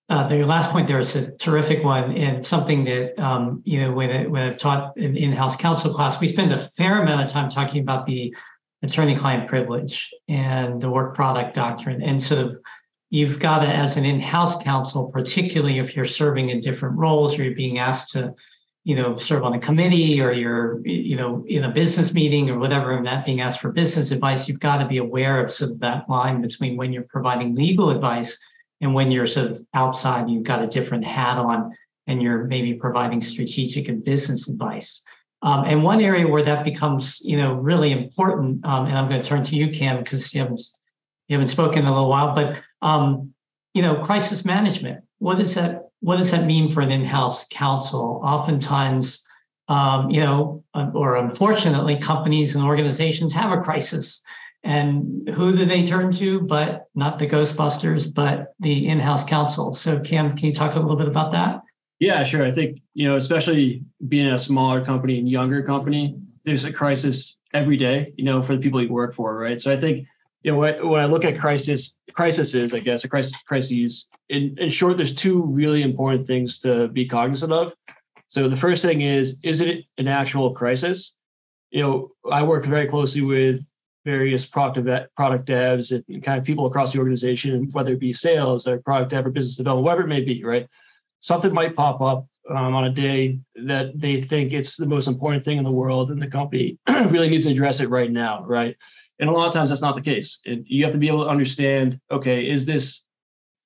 Uh, the last point there is a terrific one and something that um, you know when it, when I've taught an in-house counsel class, we spend a fair amount of time talking about the attorney-client privilege and the work product doctrine, and so you've got to as an in-house counsel, particularly if you're serving in different roles or you're being asked to you know, serve on a committee or you're, you know, in a business meeting or whatever, and that being asked for business advice, you've got to be aware of sort of that line between when you're providing legal advice and when you're sort of outside, you've got a different hat on and you're maybe providing strategic and business advice. Um, and one area where that becomes, you know, really important, um, and I'm going to turn to you, Cam, because you haven't you haven't spoken in a little while, but um, you know, crisis management. What is that? what does that mean for an in-house counsel? Oftentimes, um, you know, or unfortunately, companies and organizations have a crisis. And who do they turn to? But not the Ghostbusters, but the in-house counsel. So, Cam, can you talk a little bit about that? Yeah, sure. I think you know, especially being a smaller company and younger company, there's a crisis every day. You know, for the people you work for, right? So I think you know when, when I look at crisis crises, I guess, a crisis crises. In, in short, there's two really important things to be cognizant of. So the first thing is, is it an actual crisis? You know, I work very closely with various product product devs and kind of people across the organization, whether it be sales or product dev or business development, whatever it may be, right? Something might pop up um, on a day that they think it's the most important thing in the world, and the company really needs to address it right now, right? And a lot of times that's not the case. It, you have to be able to understand okay, is this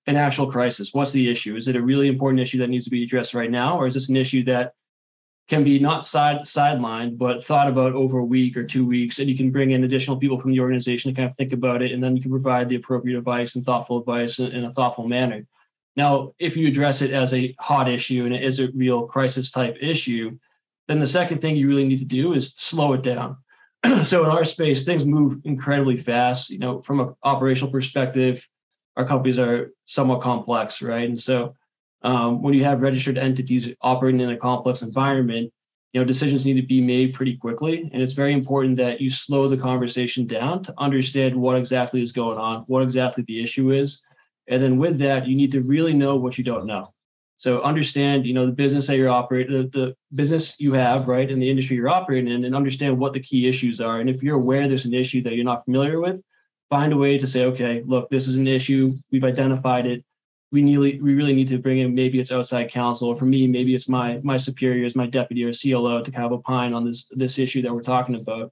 an actual crisis? What's the issue? Is it a really important issue that needs to be addressed right now? Or is this an issue that can be not side sidelined, but thought about over a week or two weeks, and you can bring in additional people from the organization to kind of think about it, and then you can provide the appropriate advice and thoughtful advice in, in a thoughtful manner. Now, if you address it as a hot issue and it is a real crisis type issue, then the second thing you really need to do is slow it down. so in our space, things move incredibly fast. You know, from an operational perspective, our companies are somewhat complex, right? And so um, when you have registered entities operating in a complex environment, you know, decisions need to be made pretty quickly. And it's very important that you slow the conversation down to understand what exactly is going on, what exactly the issue is. And then with that, you need to really know what you don't know. So understand, you know, the business that you're operating, the, the business you have, right, and the industry you're operating in, and understand what the key issues are. And if you're aware there's an issue that you're not familiar with, find a way to say, okay, look, this is an issue. We've identified it. We need, we really need to bring in maybe it's outside counsel, for me, maybe it's my my superiors, my deputy or CLO to kind of opine on this this issue that we're talking about.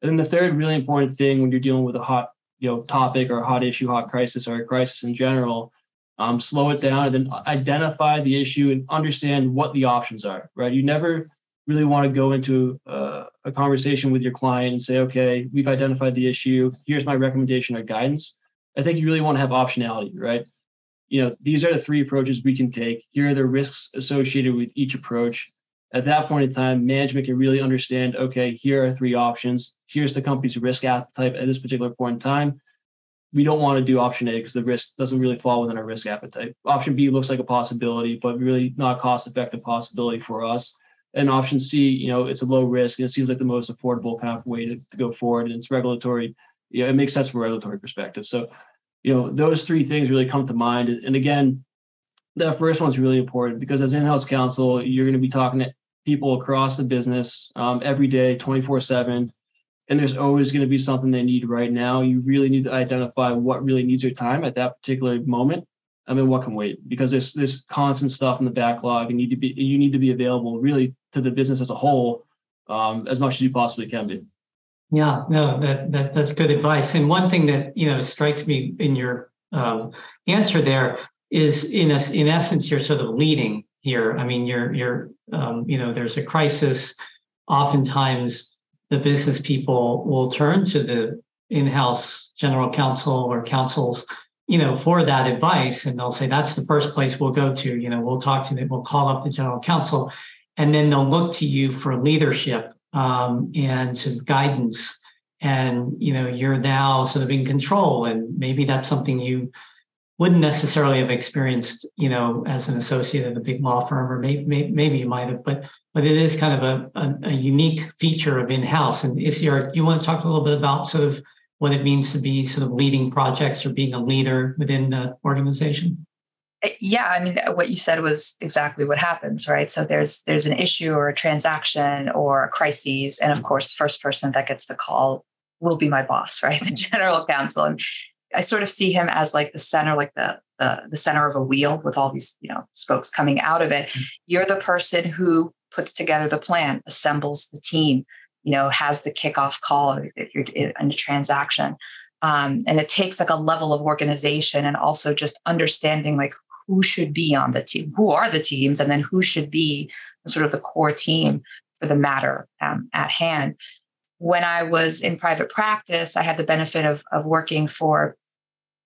And then the third really important thing when you're dealing with a hot, you know, topic or hot issue, hot crisis, or a crisis in general um, slow it down, and then identify the issue and understand what the options are. Right? You never really want to go into uh, a conversation with your client and say, "Okay, we've identified the issue. Here's my recommendation or guidance." I think you really want to have optionality, right? You know, these are the three approaches we can take. Here are the risks associated with each approach. At that point in time, management can really understand okay, here are three options. Here's the company's risk appetite at this particular point in time. We don't want to do option A because the risk doesn't really fall within our risk appetite. Option B looks like a possibility, but really not a cost effective possibility for us. And option C, you know, it's a low risk and it seems like the most affordable kind of way to, to go forward. And it's regulatory, you know, it makes sense from a regulatory perspective. So, you know, those three things really come to mind. And again, that first one's really important because as in-house counsel, you're going to be talking to people across the business um, every day, 24 seven. And there's always going to be something they need right now. You really need to identify what really needs your time at that particular moment. I mean, what can wait? Because there's this constant stuff in the backlog, and need to be you need to be available really to the business as a whole um, as much as you possibly can be. Yeah, no, that, that that's good advice. And one thing that you know strikes me in your um, answer there is, in a, in essence, you're sort of leading here. I mean, you're you're um, you know, there's a crisis. Oftentimes, the business people will turn to the in-house general counsel or counsels you know, for that advice. And they'll say, that's the first place we'll go to. You know, we'll talk to them, we'll call up the general counsel, and then they'll look to you for leadership um, and guidance. And, you know, you're now sort of in control. And maybe that's something you wouldn't necessarily have experienced, you know, as an associate at a big law firm, or maybe, maybe you might have, but but it is kind of a, a, a unique feature of in-house. And Isiar, do you want to talk a little bit about sort of what it means to be sort of leading projects or being a leader within the organization? Uh, yeah, I mean, what you said was exactly what happens, right? So there's there's an issue or a transaction or a crisis, and of course, the first person that gets the call will be my boss, right, the general counsel. And I sort of see him as like the center, like the the, the center of a wheel with all these you know spokes coming out of it. Mm-hmm. You're the person who puts together the plan, assembles the team, you know, has the kickoff call if you're in a transaction. Um, and it takes like a level of organization and also just understanding like who should be on the team, who are the teams, and then who should be sort of the core team for the matter um, at hand. When I was in private practice, I had the benefit of, of working for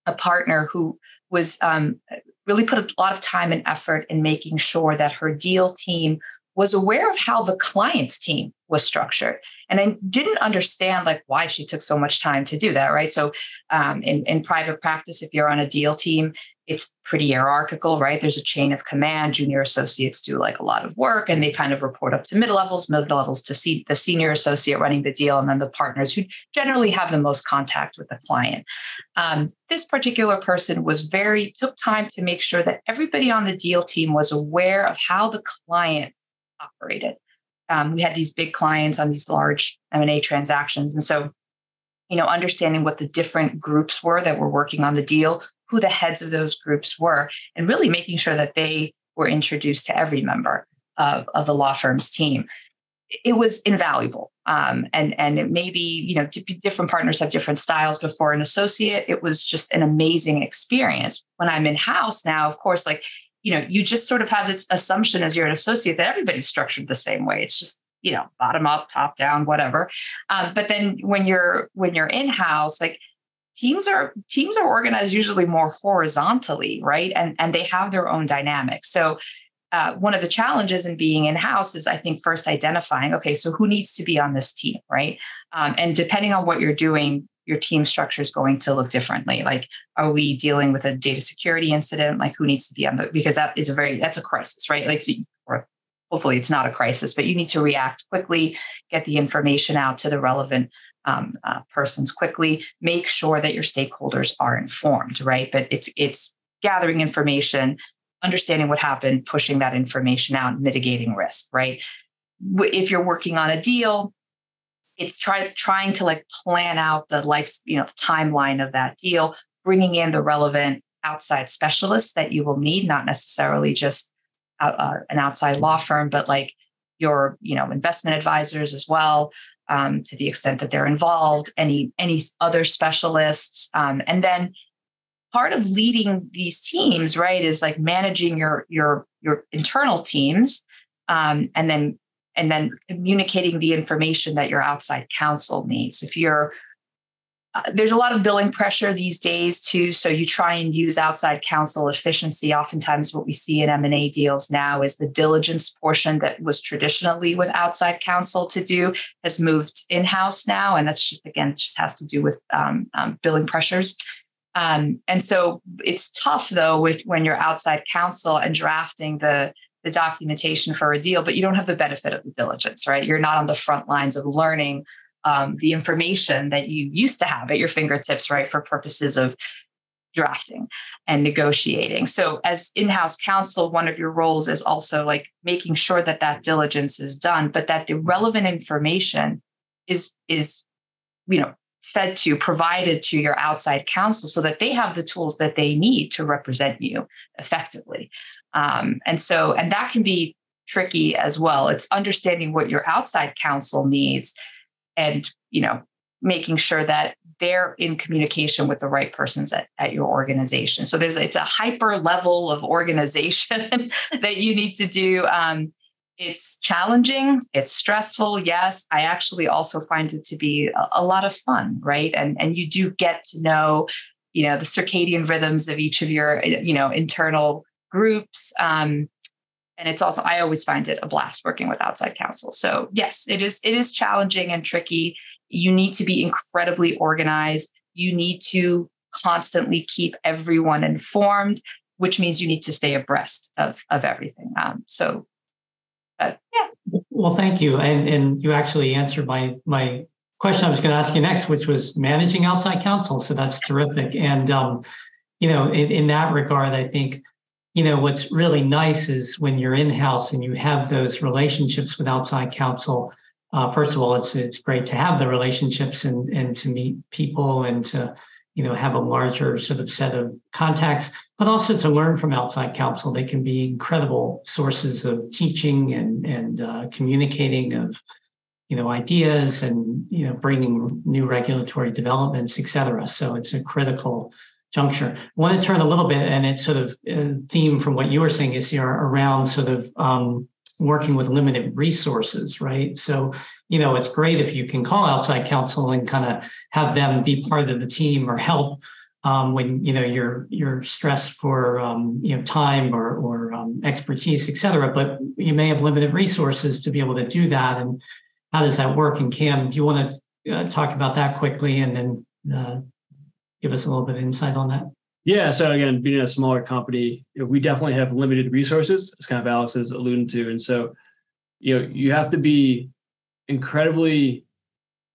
a partner who was um, really put a lot of time and effort in making sure that her deal team was aware of how the client's team was structured. And i didn't understand like why she took so much time to do that right? So um, in, in private practice if you're on a deal team it's pretty hierarchical right? There's a chain of command. Junior associates do like a lot of work and they kind of report up to mid levels mid levels to see the senior associate running the deal and then the partners who generally have the most contact with the client. Um, this particular person was very took time to make sure that everybody on the deal team was aware of how the client operated. Um, we had these big clients on these large M&A transactions. And so, you know, understanding what the different groups were that were working on the deal, who the heads of those groups were, and really making sure that they were introduced to every member of, of the law firm's team. It was invaluable. Um, and and it maybe, you know, different partners have different styles before an associate. It was just an amazing experience. When I'm in house now, of course, like you know, you just sort of have this assumption as you're an associate that everybody's structured the same way. It's just you know bottom up top down whatever. Um, but then when you're when you're in house like teams are teams are organized usually more horizontally right? And and they have their own dynamics. So uh, one of the challenges in being in house is i think first identifying okay so who needs to be on this team right? Um, and depending on what you're doing your team structure is going to look differently. Like, are we dealing with a data security incident? Like, who needs to be on the, because that is a very, that's a crisis, right? Like, so, or hopefully it's not a crisis, but you need to react quickly, get the information out to the relevant um, uh, persons quickly, make sure that your stakeholders are informed, right? But it's, it's gathering information, understanding what happened, pushing that information out, mitigating risk, right? If you're working on a deal, it's try, trying to like plan out the life, you know, timeline of that deal, bringing in the relevant outside specialists that you will need, not necessarily just an outside law firm, but like your, you know, investment advisors as well, um, to the extent that they're involved, any any other specialists, um, and then part of leading these teams, right, is like managing your your your internal teams, um, and then and then communicating the information that your outside counsel needs. If you're uh, there's a lot of billing pressure these days too so you try and use outside counsel efficiency oftentimes what we see in m&a deals now is the diligence portion that was traditionally with outside counsel to do has moved in-house now and that's just again just has to do with um, um, billing pressures um, and so it's tough though with when you're outside counsel and drafting the the documentation for a deal but you don't have the benefit of the diligence right you're not on the front lines of learning um, the information that you used to have at your fingertips, right, for purposes of drafting and negotiating. So, as in house counsel, one of your roles is also like making sure that that diligence is done, but that the relevant information is, is, you know, fed to, provided to your outside counsel so that they have the tools that they need to represent you effectively. Um, and so, and that can be tricky as well. It's understanding what your outside counsel needs and you know making sure that they're in communication with the right persons at, at your organization. So there's it's a hyper level of organization that you need to do. Um, it's challenging it's stressful yes. I actually also find it to be a, a, lot of fun right? And and you do get to know you know the circadian rhythms of each of your you know internal groups um, and it's also i always find it a blast working with outside counsel. So yes it is it is challenging and tricky. You need to be incredibly organized. You need to constantly keep everyone informed which means you need to stay abreast of of everything. Um, so uh, yeah. Well thank you. And and you actually answered my my question i was going to ask you next which was managing outside counsel. So that's terrific. And um, you know in, in that regard i think you know what's really nice is when you're in house and you have those relationships with outside counsel uh, first of all it's it's great to have the relationships and and to meet people and to you know have a larger sort of set of contacts but also to learn from outside counsel. They can be incredible sources of teaching and and uh, communicating of you know ideas and you know bringing new regulatory developments et cetera. So it's a critical juncture. I want to turn a little bit, and it's sort of a theme from what you were saying is here around sort of um, working with limited resources, right? So, you know, it's great if you can call outside counsel and kind of have them be part of the team or help um, when you know you're you're stressed for um, you know time or or um, expertise, et cetera. But you may have limited resources to be able to do that. And how does that work? And Cam, do you want to uh, talk about that quickly, and then uh, give us a little bit of insight on that? Yeah. So again, being a smaller company, we definitely have limited resources, as kind of Alex is alluding to. And so, you know, you have to be incredibly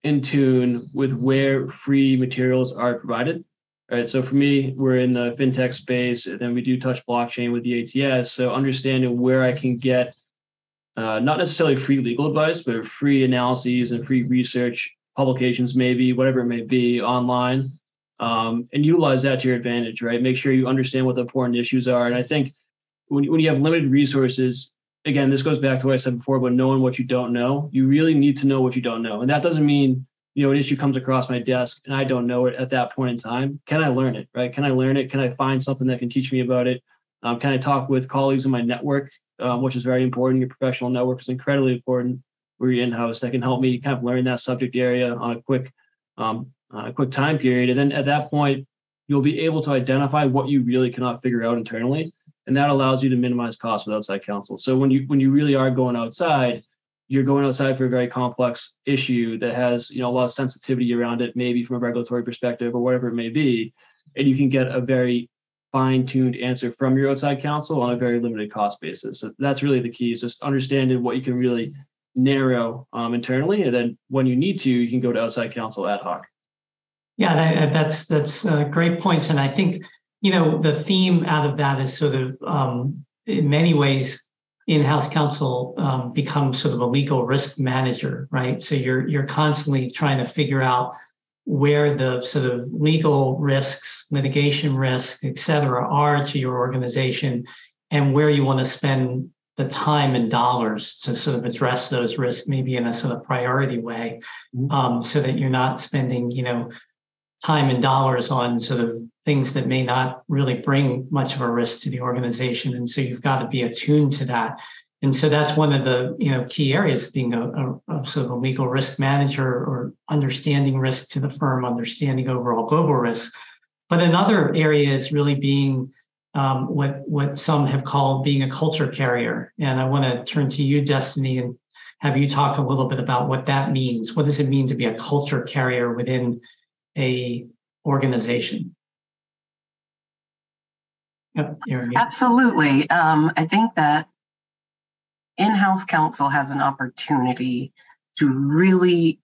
in tune with where free materials are provided. Right. So for me, we're in the fintech space, and then we do touch blockchain with the ATS. So understanding where I can get uh, not necessarily free legal advice, but free analyses and free research publications, maybe whatever it may be online um, and utilize that to your advantage, right? Make sure you understand what the important issues are. And I think when, when you have limited resources, again, this goes back to what I said before, but knowing what you don't know, you really need to know what you don't know. And that doesn't mean, you know, an issue comes across my desk and I don't know it at that point in time. Can I learn it, right? Can I learn it? Can I find something that can teach me about it? Um, can I talk with colleagues in my network, um, which is very important. Your professional network is incredibly important. Where you're in-house that can help me kind of learn that subject area on a quick um, a quick time period. And then at that point, you'll be able to identify what you really cannot figure out internally. And that allows you to minimize costs with outside counsel. So when you when you really are going outside, you're going outside for a very complex issue that has you know a lot of sensitivity around it, maybe from a regulatory perspective or whatever it may be, and you can get a very fine-tuned answer from your outside counsel on a very limited cost basis. So that's really the key is just understanding what you can really narrow um, internally, and then when you need to, you can go to outside counsel ad hoc. Yeah, that, that's that's uh, great points, and I think you know the theme out of that is sort of um, in many ways in-house counsel um, becomes sort of a legal risk manager, right? So you're you're constantly trying to figure out where the sort of legal risks, litigation risks, et cetera, are to your organization, and where you want to spend the time and dollars to sort of address those risks, maybe in a sort of priority way, mm-hmm. um, so that you're not spending, you know, time and dollars on sort of things that may not really bring much of a risk to the organization. And so you've got to be attuned to that. And so that's one of the you know key areas being a, a, sort of a legal risk manager or understanding risk to the firm, understanding overall global risk. But another area is really being um, what what some have called being a culture carrier. And I want to turn to you, Destiny, and have you talk a little bit about what that means. What does it mean to be a culture carrier within a organization? Yep, Absolutely. Um, I think that in-house counsel has an opportunity to really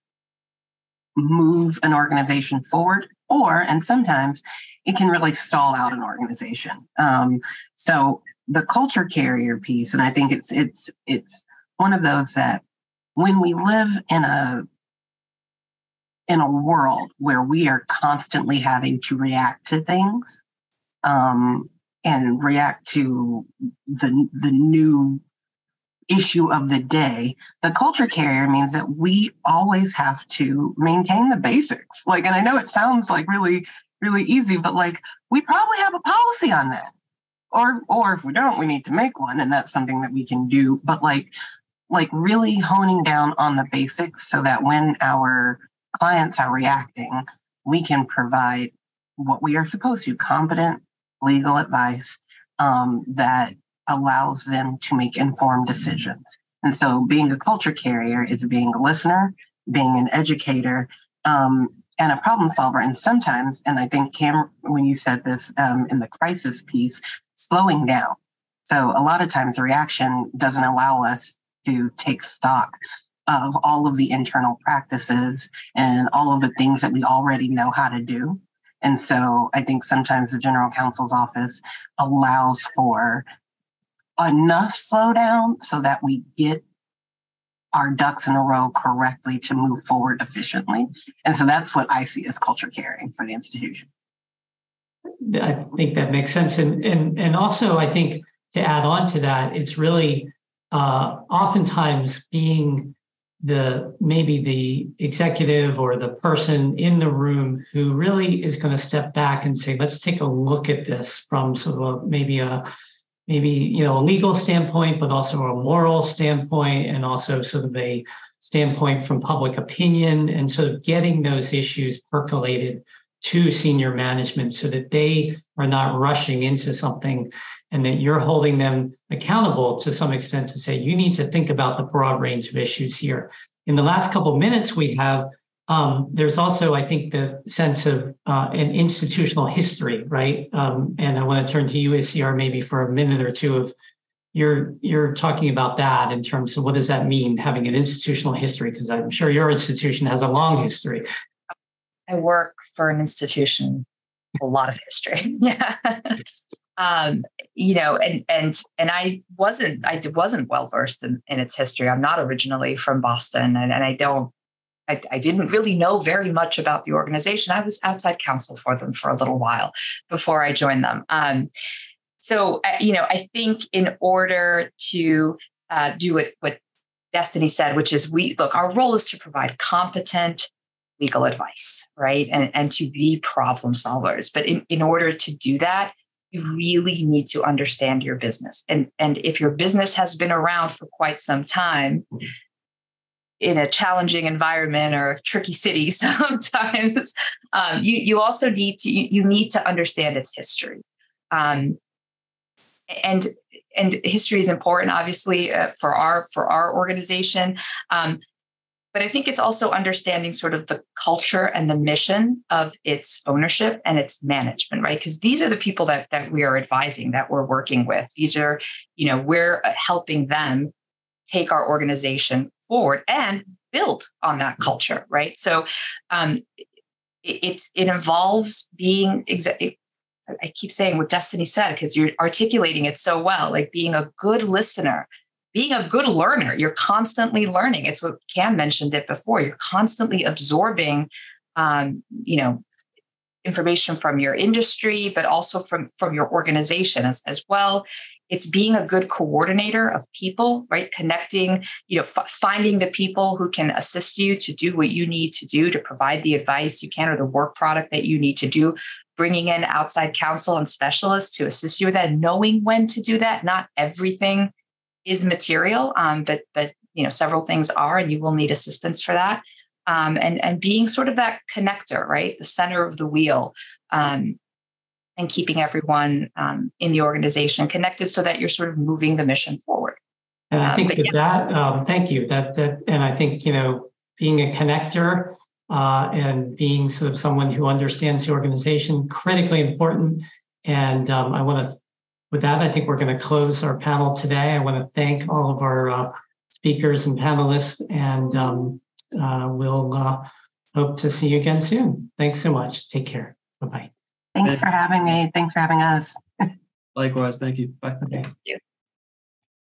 move an organization forward or and sometimes it can really stall out an organization um, so the culture carrier piece and i think it's it's it's one of those that when we live in a in a world where we are constantly having to react to things um, and react to the the new issue of the day. The culture carrier means that we always have to maintain the basics. Like, and I know it sounds like really, really easy, but like we probably have a policy on that. Or or if we don't, we need to make one. And that's something that we can do. But like like really honing down on the basics so that when our clients are reacting, we can provide what we are supposed to, competent legal advice um, that allows them to make informed decisions. And so being a culture carrier is being a listener, being an educator, um, and a problem solver. And sometimes, and I think Cam, when you said this um, in the crisis piece, slowing down. So a lot of times the reaction doesn't allow us to take stock of all of the internal practices and all of the things that we already know how to do. And so I think sometimes the general counsel's office allows for enough slowdown so that we get our ducks in a row correctly to move forward efficiently. And so that's what I see as culture carrying for the institution. I think that makes sense. And and and also I think to add on to that, it's really uh, oftentimes being the maybe the executive or the person in the room who really is going to step back and say, let's take a look at this from sort of a, maybe a maybe you know a legal standpoint, but also a moral standpoint, and also sort of a standpoint from public opinion, and sort of getting those issues percolated to senior management so that they are not rushing into something and that you're holding them accountable to some extent to say you need to think about the broad range of issues here. In the last couple of minutes we have, um, there's also, I think, the sense of uh, an institutional history, right? Um, and I want to turn to you, Isiar, maybe for a minute or two of you're you're talking about that in terms of what does that mean having an institutional history? Because I'm sure your institution has a long history. I work for an institution, a lot of history. yeah. Um, you know, and and and I wasn't I wasn't well versed in, in its history. I'm not originally from Boston, and, and I don't I, I, didn't really know very much about the organization. I was outside counsel for them for a little while before I joined them. Um, so, uh, you know, I think in order to uh, do what, what Destiny said, which is we look, our role is to provide competent legal advice, right? And, and to be problem solvers. But in, in order to do that, you really need to understand your business. And, and if your business has been around for quite some time, in a challenging environment or a tricky city sometimes um, you, you also need to you, you, need to understand its history um, and and history is important obviously uh, for our for our organization um, but i think it's also understanding sort of the culture and the mission of its ownership and its management right? Because these are the people that that we are advising that we're working with. These are you know we're uh, helping them take our organization forward and build on that culture, right? So um, it, it involves being exa- I keep saying what Destiny said because you're articulating it so well, like being a good listener, being a good learner. You're constantly learning. It's what Cam mentioned it before. You're constantly absorbing, um, you know, information from your industry, but also from from your organization as, as well it's being a good coordinator of people right connecting you know f- finding the people who can assist you to do what you need to do to provide the advice you can or the work product that you need to do bringing in outside counsel and specialists to assist you with that knowing when to do that not everything is material, um, but but you know several things are, and you will need assistance for that. Um, and and being sort of that connector, right, the center of the wheel, um, and keeping everyone um, in the organization connected, so that you're sort of moving the mission forward. And I Um, think with yeah. that, um, thank you. That that, and I think you know, being a connector uh, and being sort of someone who understands the organization critically important. And um, I want to, with that, I think we're going to close our panel today. I want to thank all of our uh, speakers and panelists, and um, uh, we'll uh, hope to see you again soon. Thanks so much. Take care. Bye bye. Thanks for having me. Thanks for having us. Likewise, thank you. Bye. Okay. you.